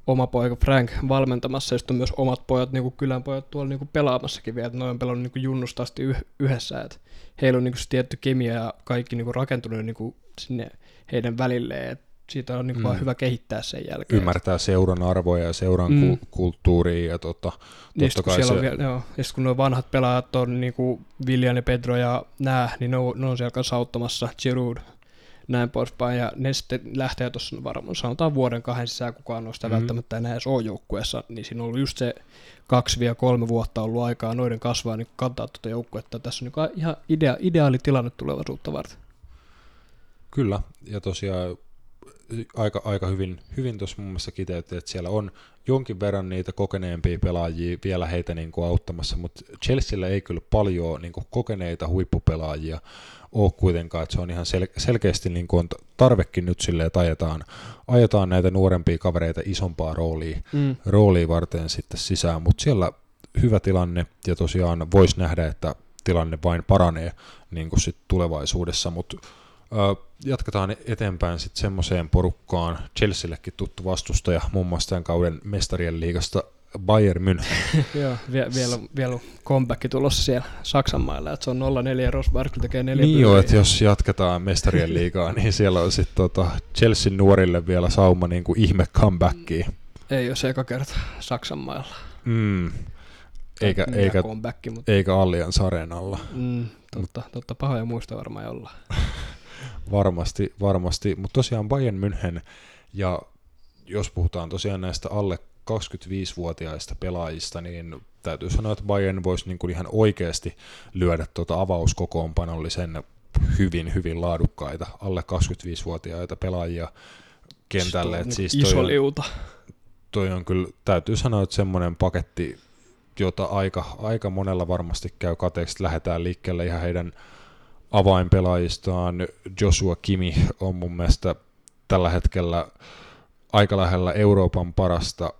oma poika Frank valmentamassa, ja sitten on myös omat pojat, niin kuin kylän pojat tuolla niin kuin pelaamassakin vielä, että noin on pelannut niin kuin junnusta asti yhdessä, että heillä on niin kuin se tietty kemia ja kaikki niin kuin rakentunut niin kuin sinne heidän välilleen, että siitä on niin kuin mm. vaan hyvä kehittää sen jälkeen. Ymmärtää seuran arvoja ja seuran mm. kulttuuria ja tota, niin totta kai se... On vielä, joo, ja kun nuo vanhat pelaajat on niin kuin Viljan ja Pedro ja nämä, niin ne on, ne on siellä kanssa auttamassa Giroud näin poispäin, ja ne sitten lähtee tuossa varmaan, sanotaan vuoden kahden sisään, kukaan noista mm. välttämättä enää edes ole joukkueessa, niin siinä on ollut just se kaksi vielä kolme vuotta ollut aikaa noiden kasvaa niin kantaa tuota joukkuetta. Tässä on niin ihan idea, ideaali tilanne tulevaisuutta varten. Kyllä, ja tosiaan aika, aika hyvin, hyvin tuossa mun mielestä kiteytti, että siellä on jonkin verran niitä kokeneempia pelaajia vielä heitä niin kuin auttamassa, mutta Chelsealla ei kyllä paljon niin kuin kokeneita huippupelaajia ole kuitenkaan, että se on ihan sel- selkeästi niin kuin on tarvekin nyt sille, että ajetaan, ajetaan näitä nuorempia kavereita isompaa roolia, mm. roolia varten sitten sisään, mutta siellä hyvä tilanne ja tosiaan voisi nähdä, että tilanne vain paranee niin kuin sit tulevaisuudessa, mutta jatketaan eteenpäin sitten semmoiseen porukkaan, Chelseallekin tuttu vastustaja, muun muassa tämän kauden mestarien liigasta Bayern München. <laughs> Joo, vie, vielä, vielä on comeback tulossa siellä Saksan mailla, että se on 0-4 Rosberg tekee 4 Niin joo, että jos jatketaan mestarien liigaa, niin siellä on sitten tota Chelsea nuorille vielä sauma niin kuin ihme comebackiin. Ei se eka kerta Saksan mailla. Mm. Eikä, eikä, comeback, mutta... eikä Allianz Arenalla. Mm, totta, totta, pahoja muista varmaan jollain. <laughs> varmasti, varmasti. Mutta tosiaan Bayern München, ja jos puhutaan tosiaan näistä alle 25-vuotiaista pelaajista, niin täytyy sanoa, että Bayern voisi niin kuin ihan oikeasti lyödä tuota avauskokoonpanollisen hyvin, hyvin laadukkaita alle 25-vuotiaita pelaajia kentälle. Siis, siis toi iso liuta. On, toi on kyllä, täytyy sanoa, että semmoinen paketti, jota aika, aika monella varmasti käy kateeksi, lähdetään liikkeelle ihan heidän avainpelaajistaan. Joshua Kimi on mun mielestä tällä hetkellä aika lähellä Euroopan parasta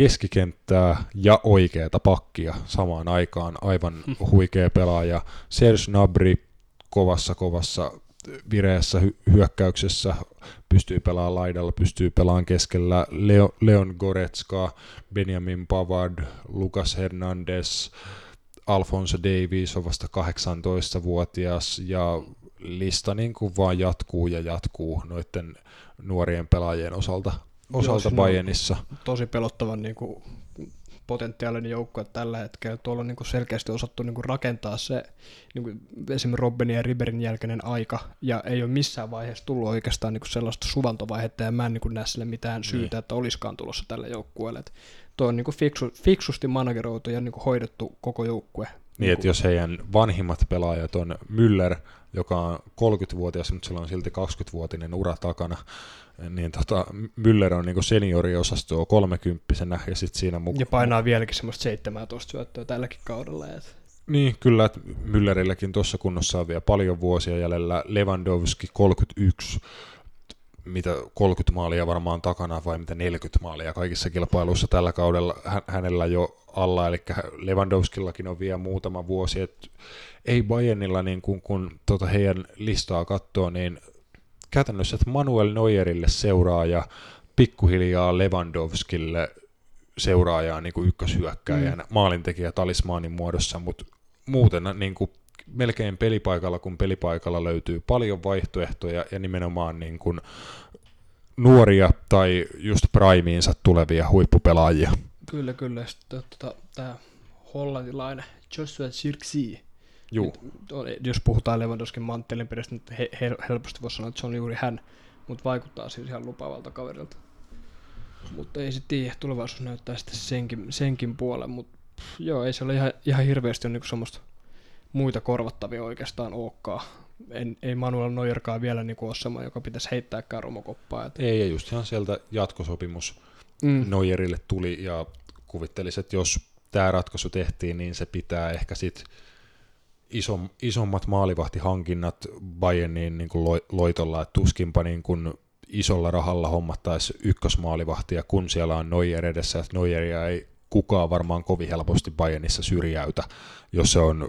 keskikenttää ja oikeata pakkia samaan aikaan. Aivan <laughs> huikea pelaaja. Serge Nabri kovassa kovassa vireessä hy- hyökkäyksessä pystyy pelaamaan laidalla, pystyy pelaamaan keskellä Leo- Leon Goretska, Benjamin Pavard, Lucas Hernandez, Alfonso Davies on vasta 18-vuotias ja lista niin kuin vaan jatkuu ja jatkuu noiden nuorien pelaajien osalta, osalta Joo, Bayernissa. Tosi pelottavan niin kuin potentiaalinen joukkue tällä hetkellä. Tuolla on niin kuin selkeästi osattu niin kuin rakentaa se niin kuin esimerkiksi Robbenin ja Riberin jälkeinen aika, ja ei ole missään vaiheessa tullut oikeastaan niin kuin sellaista suvantovaihetta, ja mä en niin kuin näe sille mitään syytä, niin. että olisikaan tulossa tälle joukkueelle. Tuo on niin kuin fiksu, fiksusti manageroitu ja niin kuin hoidettu koko joukkue. Niin, että jos heidän vanhimmat pelaajat on Müller, joka on 30-vuotias, mutta sillä on silti 20-vuotinen ura takana, niin tota, Müller on niinku senioriosastoa kolmekymppisenä ja sitten siinä mukaan... Ja painaa vieläkin semmoista 17 syöttöä tälläkin kaudella. Et... Niin, kyllä, että Müllerilläkin tuossa kunnossa on vielä paljon vuosia jäljellä. Lewandowski 31, mitä 30 maalia varmaan takana vai mitä 40 maalia kaikissa kilpailuissa tällä kaudella hänellä jo alla, eli Lewandowskillakin on vielä muutama vuosi, että ei Bayernilla niin kun, kun tota heidän listaa katsoo, niin käytännössä, että Manuel Neuerille seuraaja, pikkuhiljaa Lewandowskille seuraajaa niin kuin ykköshyökkäjän mm. maalintekijä talismaanin muodossa, mutta muuten niin kuin melkein pelipaikalla, kun pelipaikalla löytyy paljon vaihtoehtoja ja nimenomaan niin kuin nuoria tai just primeinsa tulevia huippupelaajia. Kyllä, kyllä. Sitten tota, tämä hollantilainen Joshua Zirkzee, Juu. Jos puhutaan Lewandowskin manttelin perästä, niin he, he, helposti voisi sanoa, että se on juuri hän, mutta vaikuttaa siis ihan lupaavalta kaverilta. Mutta ei se tiedä, tulevaisuus näyttää sitten senkin, senkin puolen, mutta joo, ei se ole ihan, ihan hirveästi on niinku semmoista muita korvattavia oikeastaan olekaan. En, ei Manuel Neuerkaan vielä niinku ole sama, joka pitäisi heittääkään romokoppaa. Et... Ei, ja just ihan sieltä jatkosopimus mm. Neuerille tuli, ja kuvittelisin, että jos tämä ratkaisu tehtiin, niin se pitää ehkä sitten isom, isommat maalivahtihankinnat Bayerniin niin kuin loitolla, että tuskinpa niin kuin isolla rahalla hommattaisi ykkösmaalivahtia, kun siellä on Neuer edessä, että Neueria ei kukaan varmaan kovin helposti Bayernissa syrjäytä, jos se on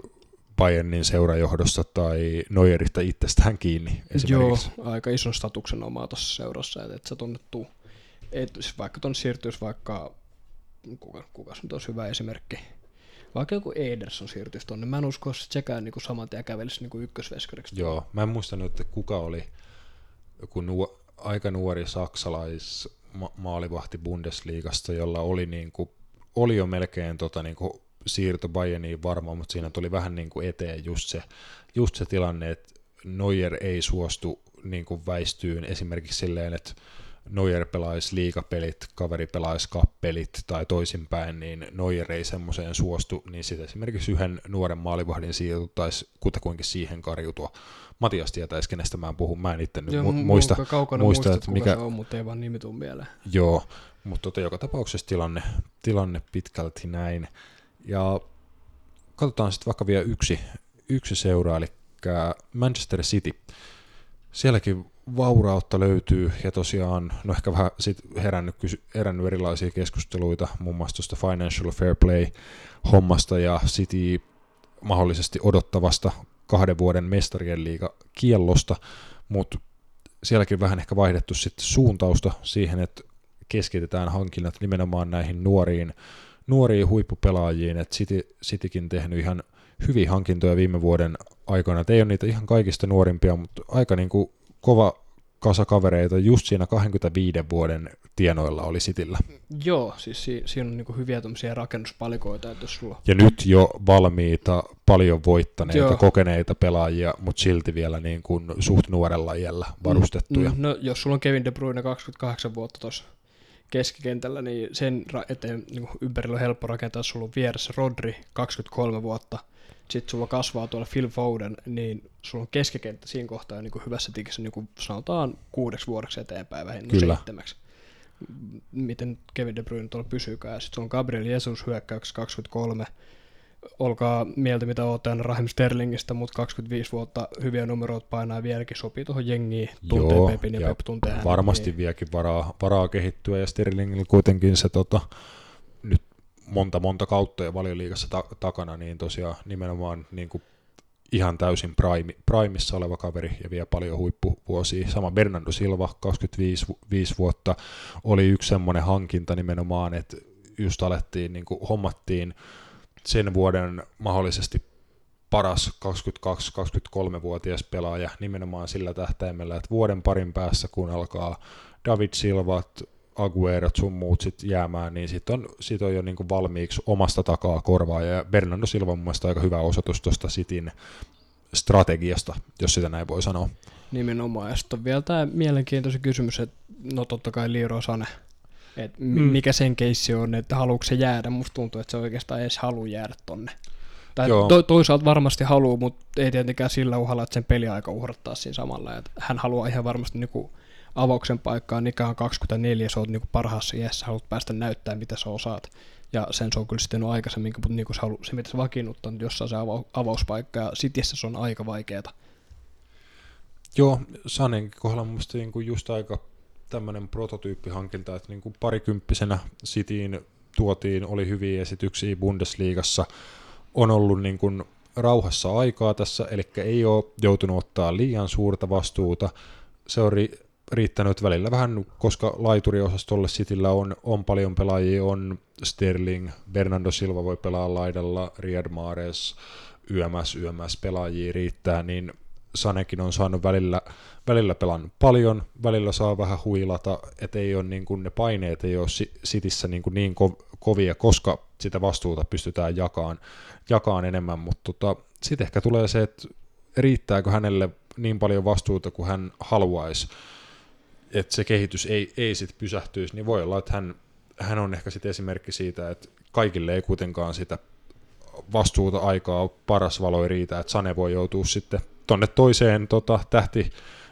Bayernin seurajohdosta tai Neuerista itsestään kiinni Joo, aika ison statuksen omaa tuossa seurassa, että et sä tunnettu, et, siis vaikka tuon siirtyisi vaikka, kuka, kuka nyt olisi hyvä esimerkki, vaikka joku Ederson siirtyisi tuonne, mä en usko, että sekään niin saman tien kävelisi niin ykkösveskariksi. Joo, mä en muistanut, että kuka oli joku nuo, aika nuori saksalais ma- maalivahti Bundesliigasta, jolla oli, niin kuin, oli jo melkein tota, niin kuin siirto Bayerniin varma, mutta siinä tuli vähän niin kuin eteen just se, just se tilanne, että Neuer ei suostu niin kuin väistyyn esimerkiksi silleen, että Neuer pelaisi liikapelit, kaveri pelaisi kappelit tai toisinpäin, niin Neuer ei semmoiseen suostu, niin sitten esimerkiksi yhden nuoren maalivahdin sijoituttaisi kutakuinkin siihen karjutua. Matias tietäisi, kenestä mä puhun, mä en itse nyt Joo, mu- muista, muista, että mikä... se on, mutta ei vaan nimi tuu mieleen. Joo, mutta tota, joka tapauksessa tilanne, tilanne pitkälti näin. Ja katsotaan sitten vaikka vielä yksi, yksi seura, eli Manchester City. Sielläkin vaurautta löytyy ja tosiaan no ehkä vähän sit herännyt, herännyt erilaisia keskusteluita muun muassa tuosta Financial Fair Play hommasta ja City mahdollisesti odottavasta kahden vuoden mestarien liiga kiellosta, mutta sielläkin vähän ehkä vaihdettu sitten suuntausta siihen, että keskitetään hankinnat nimenomaan näihin nuoriin, nuoriin huippupelaajiin, että City, Citykin tehnyt ihan hyviä hankintoja viime vuoden aikana, että ei ole niitä ihan kaikista nuorimpia, mutta aika niin kuin kova kasa kavereita just siinä 25 vuoden tienoilla oli Sitillä. Joo, siis si- siinä on niinku hyviä rakennuspalikoita, että jos sulla... Ja nyt jo valmiita, paljon voittaneita, Joo. kokeneita pelaajia, mutta silti vielä niin kuin suht nuorella iällä varustettuja. Mm, no jos sulla on Kevin De Bruyne 28 vuotta tuossa keskikentällä, niin sen eteen niin ympärillä on helppo rakentaa, sulla on vieressä Rodri 23 vuotta, sitten sulla kasvaa tuolla Phil Foden, niin sulla on keskikenttä siinä kohtaa niin kuin hyvässä tikissä niin kuin sanotaan kuudeksi vuodeksi eteenpäin, vähin no seitsemäksi. Miten Kevin De Bruyne tuolla pysyykään. Sitten sulla on Gabriel Jesus hyökkäyksessä 23, olkaa mieltä mitä olette Rahim Sterlingistä, mutta 25 vuotta hyviä numeroita painaa vieläkin, sopii tuohon jengiin, tuntee Joo, Pepin ja, ja Pep tuntee Varmasti niin. vieläkin varaa, varaa kehittyä ja Sterlingillä kuitenkin se tota, nyt monta monta kautta ja valioliigassa ta- takana, niin tosiaan nimenomaan niin kuin ihan täysin prime, primissa oleva kaveri ja vielä paljon huippuvuosia. Sama Bernardo Silva, 25 vuotta, oli yksi semmoinen hankinta nimenomaan, että just alettiin, niin kuin hommattiin sen vuoden mahdollisesti paras 22-23-vuotias pelaaja nimenomaan sillä tähtäimellä, että vuoden parin päässä, kun alkaa David Silvat, Aguerot sun muut sit jäämään, niin sitten on, sit on jo niinku valmiiksi omasta takaa korvaa. Ja Bernardo Silva on mun aika hyvä osoitus tuosta Sitin strategiasta, jos sitä näin voi sanoa. Nimenomaan. Ja sitten on vielä tämä mielenkiintoinen kysymys, että no totta kai Liiro Sane, että mm. mikä sen keissi on, että haluuko se jäädä. Musta tuntuu, että se oikeastaan edes halua jäädä tonne. Tai to, toisaalta varmasti haluaa, mutta ei tietenkään sillä uhalla, että sen peliaika uhrattaa siinä samalla. Että hän haluaa ihan varmasti niinku avauksen paikkaan, Nika on 24, sä oot niinku parhaassa iässä, haluat päästä näyttää, mitä sä osaat. Ja sen se on kyllä sitten aikaisemmin, mutta niinku se, halu, se mitä sä vakiinnuttanut jossain se ava, avauspaikka, ja Cityssä se on aika vaikeeta. Joo, Sanen kohdalla mun mielestä niinku just aika tämmöinen prototyyppihankinta, että niinku parikymppisenä Cityin tuotiin, oli hyviä esityksiä Bundesliigassa, on ollut niin kuin rauhassa aikaa tässä, eli ei ole joutunut ottaa liian suurta vastuuta. Se on ri- riittänyt välillä vähän, koska laituriosastolle Cityllä on, on paljon pelaajia, on Sterling, Bernardo Silva voi pelaa laidalla, Riyad Mahrez, YMS, YMS pelaajia riittää, niin Sanekin on saanut välillä, välillä pelannut paljon, välillä saa vähän huilata, että ei ole niin kuin ne paineet ei ole Sitissä niin, kuin niin ko- kovia, koska sitä vastuuta pystytään jakaan, jakaan enemmän, mutta tota, sitten ehkä tulee se, että riittääkö hänelle niin paljon vastuuta kuin hän haluaisi, että se kehitys ei, ei sitten pysähtyisi, niin voi olla, että hän, hän on ehkä sitten esimerkki siitä, että kaikille ei kuitenkaan sitä vastuuta aikaa paras valo riitä, että Sane voi joutua sitten tonne toiseen tota, tähti,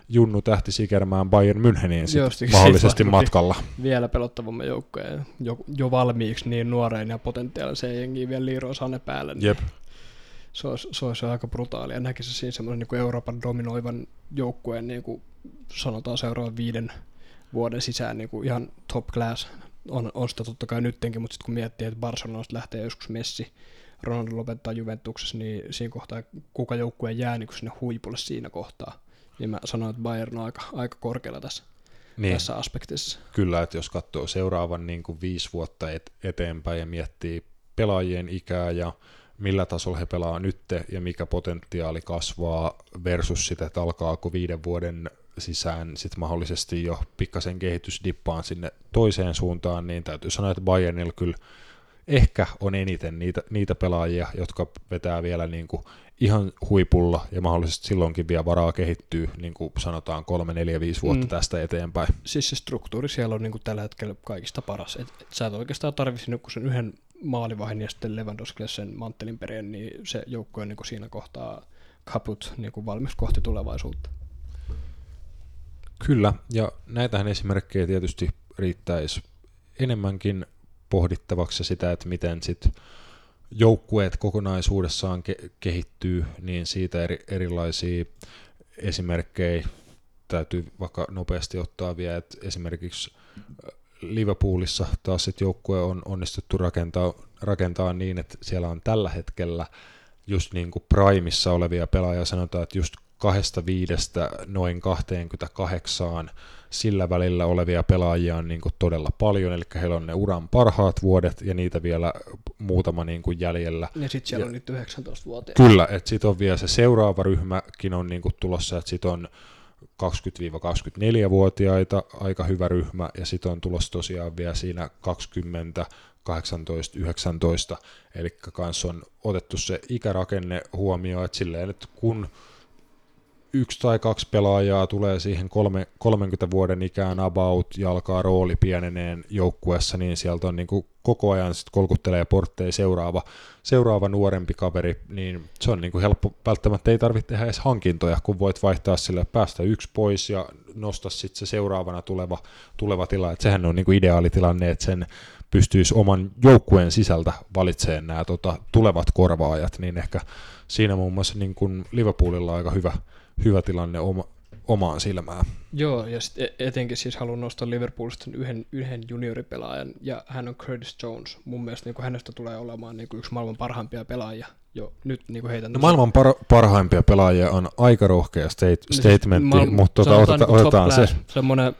Junnu tähti sikermään Bayern Müncheniin sit mahdollisesti matkalla. Vielä pelottavamman joukkojen, jo, jo valmiiksi niin nuoreen ja potentiaaliseen jengiin vielä Liiro Sane päälle. Niin Jep. Se olisi, se olisi aika brutaalia. Näkisi siinä semmoisen niin Euroopan dominoivan joukkueen niin kuin sanotaan seuraavan viiden vuoden sisään niin kuin ihan top class. On, on sitä totta kai nyttenkin, mutta sitten kun miettii, että Barcelonasta lähtee joskus Messi, Ronaldo lopettaa Juventuksessa, niin siinä kohtaa kuka joukkue jää niin sinne huipulle siinä kohtaa. Niin mä sanoin, että Bayern on aika, aika korkealla tässä, niin. tässä aspektissa. Kyllä, että jos katsoo seuraavan niin kuin viisi vuotta et, eteenpäin ja miettii pelaajien ikää ja millä tasolla he pelaa nyt ja mikä potentiaali kasvaa versus sitä, että alkaako viiden vuoden sisään sitten mahdollisesti jo pikkasen kehitysdippaan sinne toiseen suuntaan, niin täytyy sanoa, että Bayernilla kyllä ehkä on eniten niitä, niitä pelaajia, jotka vetää vielä niin kuin ihan huipulla ja mahdollisesti silloinkin vielä varaa kehittyy, niin kuin sanotaan 3, 4, 5 vuotta mm. tästä eteenpäin. Siis se struktuuri siellä on niin kuin tällä hetkellä kaikista paras. Et, et sä et oikeastaan tarvitse kun sen yhden maalivahin ja sitten Lewandowski sen manttelin perien, niin se joukko on niin kuin siinä kohtaa kaput niin kuin valmis kohti tulevaisuutta. Kyllä, ja näitähän esimerkkejä tietysti riittäisi enemmänkin pohdittavaksi sitä, että miten sitten joukkueet kokonaisuudessaan ke- kehittyy, niin siitä eri, erilaisia esimerkkejä täytyy vaikka nopeasti ottaa vielä, että esimerkiksi äh, Liverpoolissa taas sitten joukkue on onnistuttu rakentaa, rakentaa niin, että siellä on tällä hetkellä just niin kuin primissa olevia pelaajia, sanotaan, että just kahdesta viidestä noin 28 sillä välillä olevia pelaajia on niin kuin todella paljon, eli heillä on ne uran parhaat vuodet ja niitä vielä muutama niin kuin jäljellä. Ja sitten siellä ja, on nyt 19 vuotta. Kyllä, että sitten on vielä se seuraava ryhmäkin on niin kuin tulossa, että sitten on 20-24-vuotiaita, aika hyvä ryhmä, ja sitten on tulossa tosiaan vielä siinä 20, 18, 19, eli kanssa on otettu se ikärakenne huomioon, että silleen, että kun yksi tai kaksi pelaajaa tulee siihen kolme, 30 vuoden ikään about ja alkaa rooli pieneneen joukkueessa, niin sieltä on niin kuin koko ajan sit kolkuttelee portteja seuraava, seuraava nuorempi kaveri, niin se on niin kuin helppo, välttämättä ei tarvitse tehdä edes hankintoja, kun voit vaihtaa sille päästä yksi pois ja nostaa sitten se seuraavana tuleva, tuleva tila, että sehän on niin kuin ideaalitilanne, että sen pystyisi oman joukkueen sisältä valitsemaan nämä tota, tulevat korvaajat, niin ehkä siinä muun muassa niin kuin Liverpoolilla on aika hyvä, hyvä tilanne oma, omaan silmään. Joo, ja sit e- etenkin siis haluan nostaa Liverpoolista yhden, yhden junioripelaajan, ja hän on Curtis Jones. Mun mielestä niin kuin hänestä tulee olemaan niin kuin yksi maailman parhaimpia pelaajia jo nyt niin kuin heitän. No, maailman par- parhaimpia pelaajia on aika rohkea state- no, statementti, siis, mutta tota, oteta, niin otetaan se. Semmoinen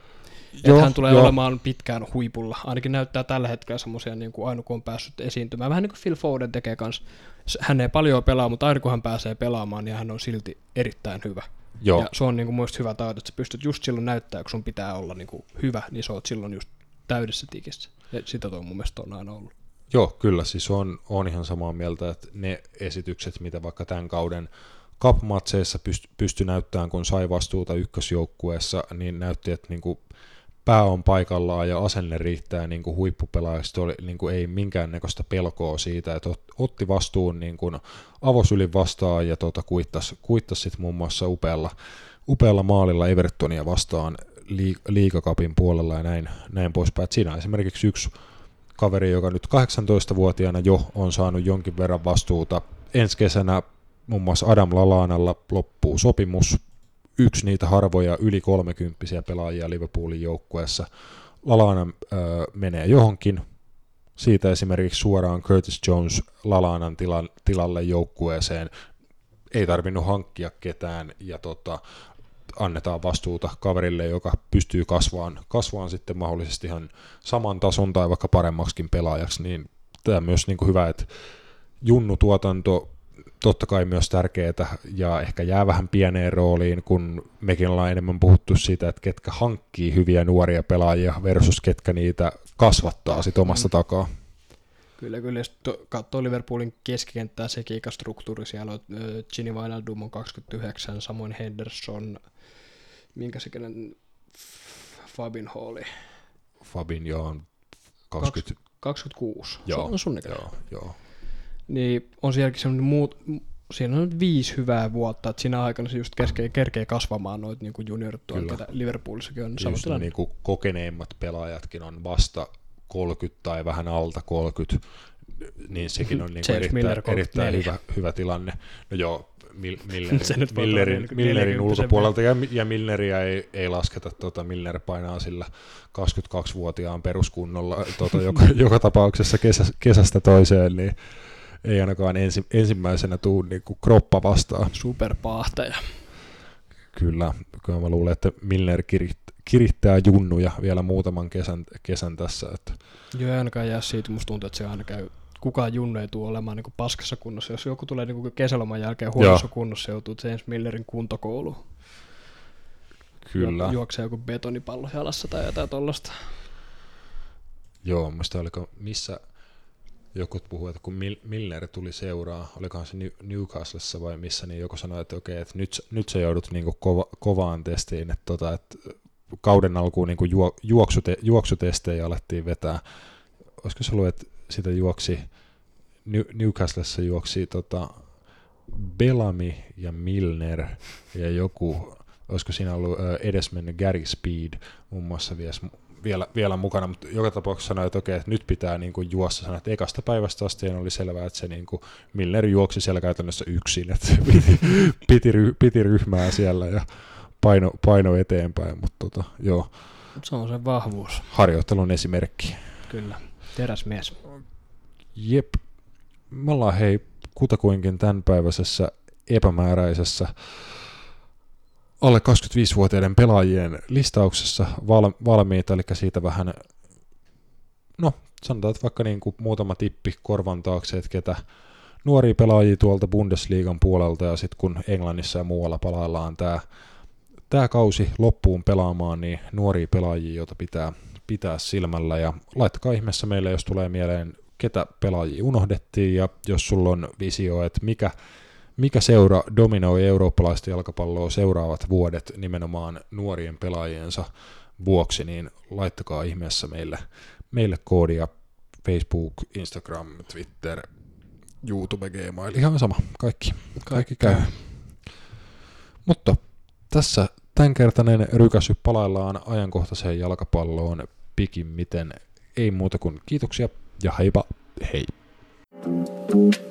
Joo, että hän tulee joo. olemaan pitkään huipulla. Ainakin näyttää tällä hetkellä semmoisia, niin kuin aina kun on päässyt esiintymään. Vähän niin kuin Phil Foden tekee kanssa. Hän ei paljon pelaa, mutta aina kun hän pääsee pelaamaan, niin hän on silti erittäin hyvä. Joo. Ja se on niin kuin muista hyvä taito, että sä pystyt just silloin näyttää, kun sun pitää olla niin kuin hyvä, niin sä oot silloin just täydessä tikissä. Ja sitä toi mun mielestä on aina ollut. Joo, kyllä siis on, on ihan samaa mieltä, että ne esitykset, mitä vaikka tämän kauden cup-matseissa pysty, pysty näyttämään, kun sai vastuuta ykkösjoukkueessa, niin näytti, että niin kuin pää on paikallaan ja asenne riittää niin kuin huippupelaajista, oli, niin kuin ei minkäännäköistä pelkoa siitä, että otti vastuun niin kuin avosylin vastaan ja tuota, kuittasi, kuittasi sitten muun muassa upealla, upealla maalilla Evertonia vastaan liikakapin puolella ja näin, näin poispäin. Et siinä on esimerkiksi yksi kaveri, joka nyt 18-vuotiaana jo on saanut jonkin verran vastuuta. Ensi kesänä muun muassa Adam Lalanalla loppuu sopimus, yksi niitä harvoja yli 30 pelaajia Liverpoolin joukkueessa. Lalana äh, menee johonkin, siitä esimerkiksi suoraan Curtis Jones Lalanan tilan, tilalle joukkueeseen. Ei tarvinnut hankkia ketään ja tota, annetaan vastuuta kaverille, joka pystyy kasvaan, kasvaan sitten mahdollisesti ihan saman tason tai vaikka paremmaksikin pelaajaksi, niin tämä on myös niin kuin hyvä, että Junnu-tuotanto totta kai myös tärkeää ja ehkä jää vähän pieneen rooliin, kun mekin ollaan enemmän puhuttu siitä, että ketkä hankkii hyviä nuoria pelaajia versus ketkä niitä kasvattaa sit omasta mm. takaa. Kyllä, kyllä. Sitten katsoo Liverpoolin keskikenttää se kiikastruktuuri. Siellä on Gini Wijnaldum on 29, samoin Henderson, minkä se kenen Fabin Halli. Fabin jo on 20... 26. Joo, se on sun joo, joo. Niin on sielläkin semmoinen muut, siinä on viisi hyvää vuotta, että siinä aikana se just kerkee, kerkee kasvamaan noita niin juniorit tuolla, ketä Liverpoolissakin on. Just ne niin kuin kokeneimmat pelaajatkin on vasta 30 tai vähän alta 30, niin sekin on <laughs> niin kuin erittäin, Miller erittäin hyvä, hyvä tilanne. No joo, <laughs> Millerin, Millerin, Millerin ulkopuolelta. Ja, ja Milleriä ei, ei lasketa, tota, Miller painaa sillä 22-vuotiaan peruskunnolla tota, joka, <laughs> joka tapauksessa kesä, kesästä toiseen, niin ei ainakaan ensi, ensimmäisenä tuu niin kuin kroppa vastaan. Superpaahtaja. Kyllä, kyllä mä luulen, että Milner kirittää, kirittää junnuja vielä muutaman kesän, kesän tässä. Että. Joo, ainakaan jää siitä, musta tuntuu, että se aina käy kukaan junnu ei tule olemaan niin paskassa kunnossa. Jos joku tulee niin kesäloman jälkeen huonossa Joo. kunnossa, joutuu James Millerin kuntokouluun. Kyllä. Juoksee joku betonipallo jalassa tai jotain tollasta. Joo, muista oliko missä joku puhuu, että kun Milner tuli seuraa, olikohan se Newcastlessa vai missä, niin joku sanoi, että okei, että nyt, nyt sä joudut niin kova, kovaan testiin, että, tota, että kauden alkuun niin juo, juoksute, juoksutestejä alettiin vetää. Olisiko se ollut, että sitä juoksi, Newcastlessa juoksi tota, Bellamy ja Milner ja joku, olisiko siinä ollut edesmennyt Gary Speed muun muassa vies, vielä, vielä mukana, mutta joka tapauksessa sanoi, että okei, että nyt pitää niin kuin juossa. Sanoi, että ekasta päivästä asti oli selvää, että se niin kuin Milner juoksi siellä käytännössä yksin, että <laughs> piti, piti, ry, piti ryhmää siellä ja paino, paino eteenpäin, mutta tota, joo. Se on se vahvuus. Harjoittelun esimerkki. Kyllä, teräsmies. Jep. Me ollaan hei kutakuinkin tämänpäiväisessä epämääräisessä alle 25-vuotiaiden pelaajien listauksessa val- valmiita, eli siitä vähän, no sanotaan, että vaikka niin kuin muutama tippi korvan taakse, että ketä nuoria pelaajia tuolta Bundesliigan puolelta, ja sitten kun Englannissa ja muualla palaillaan tämä tämä kausi loppuun pelaamaan, niin nuoria pelaajia, joita pitää pitää silmällä, ja laittakaa ihmeessä meille, jos tulee mieleen, ketä pelaajia unohdettiin, ja jos sulla on visio, että mikä mikä seura dominoi eurooppalaista jalkapalloa seuraavat vuodet nimenomaan nuorien pelaajiensa vuoksi, niin laittakaa ihmeessä meille, meille koodia Facebook, Instagram, Twitter, YouTube, Gmail, ihan sama, kaikki, kaikki käy. Mutta tässä tämänkertainen rykäsy palaillaan ajankohtaiseen jalkapalloon pikimmiten. Ei muuta kuin kiitoksia ja heipa hei. Thank you.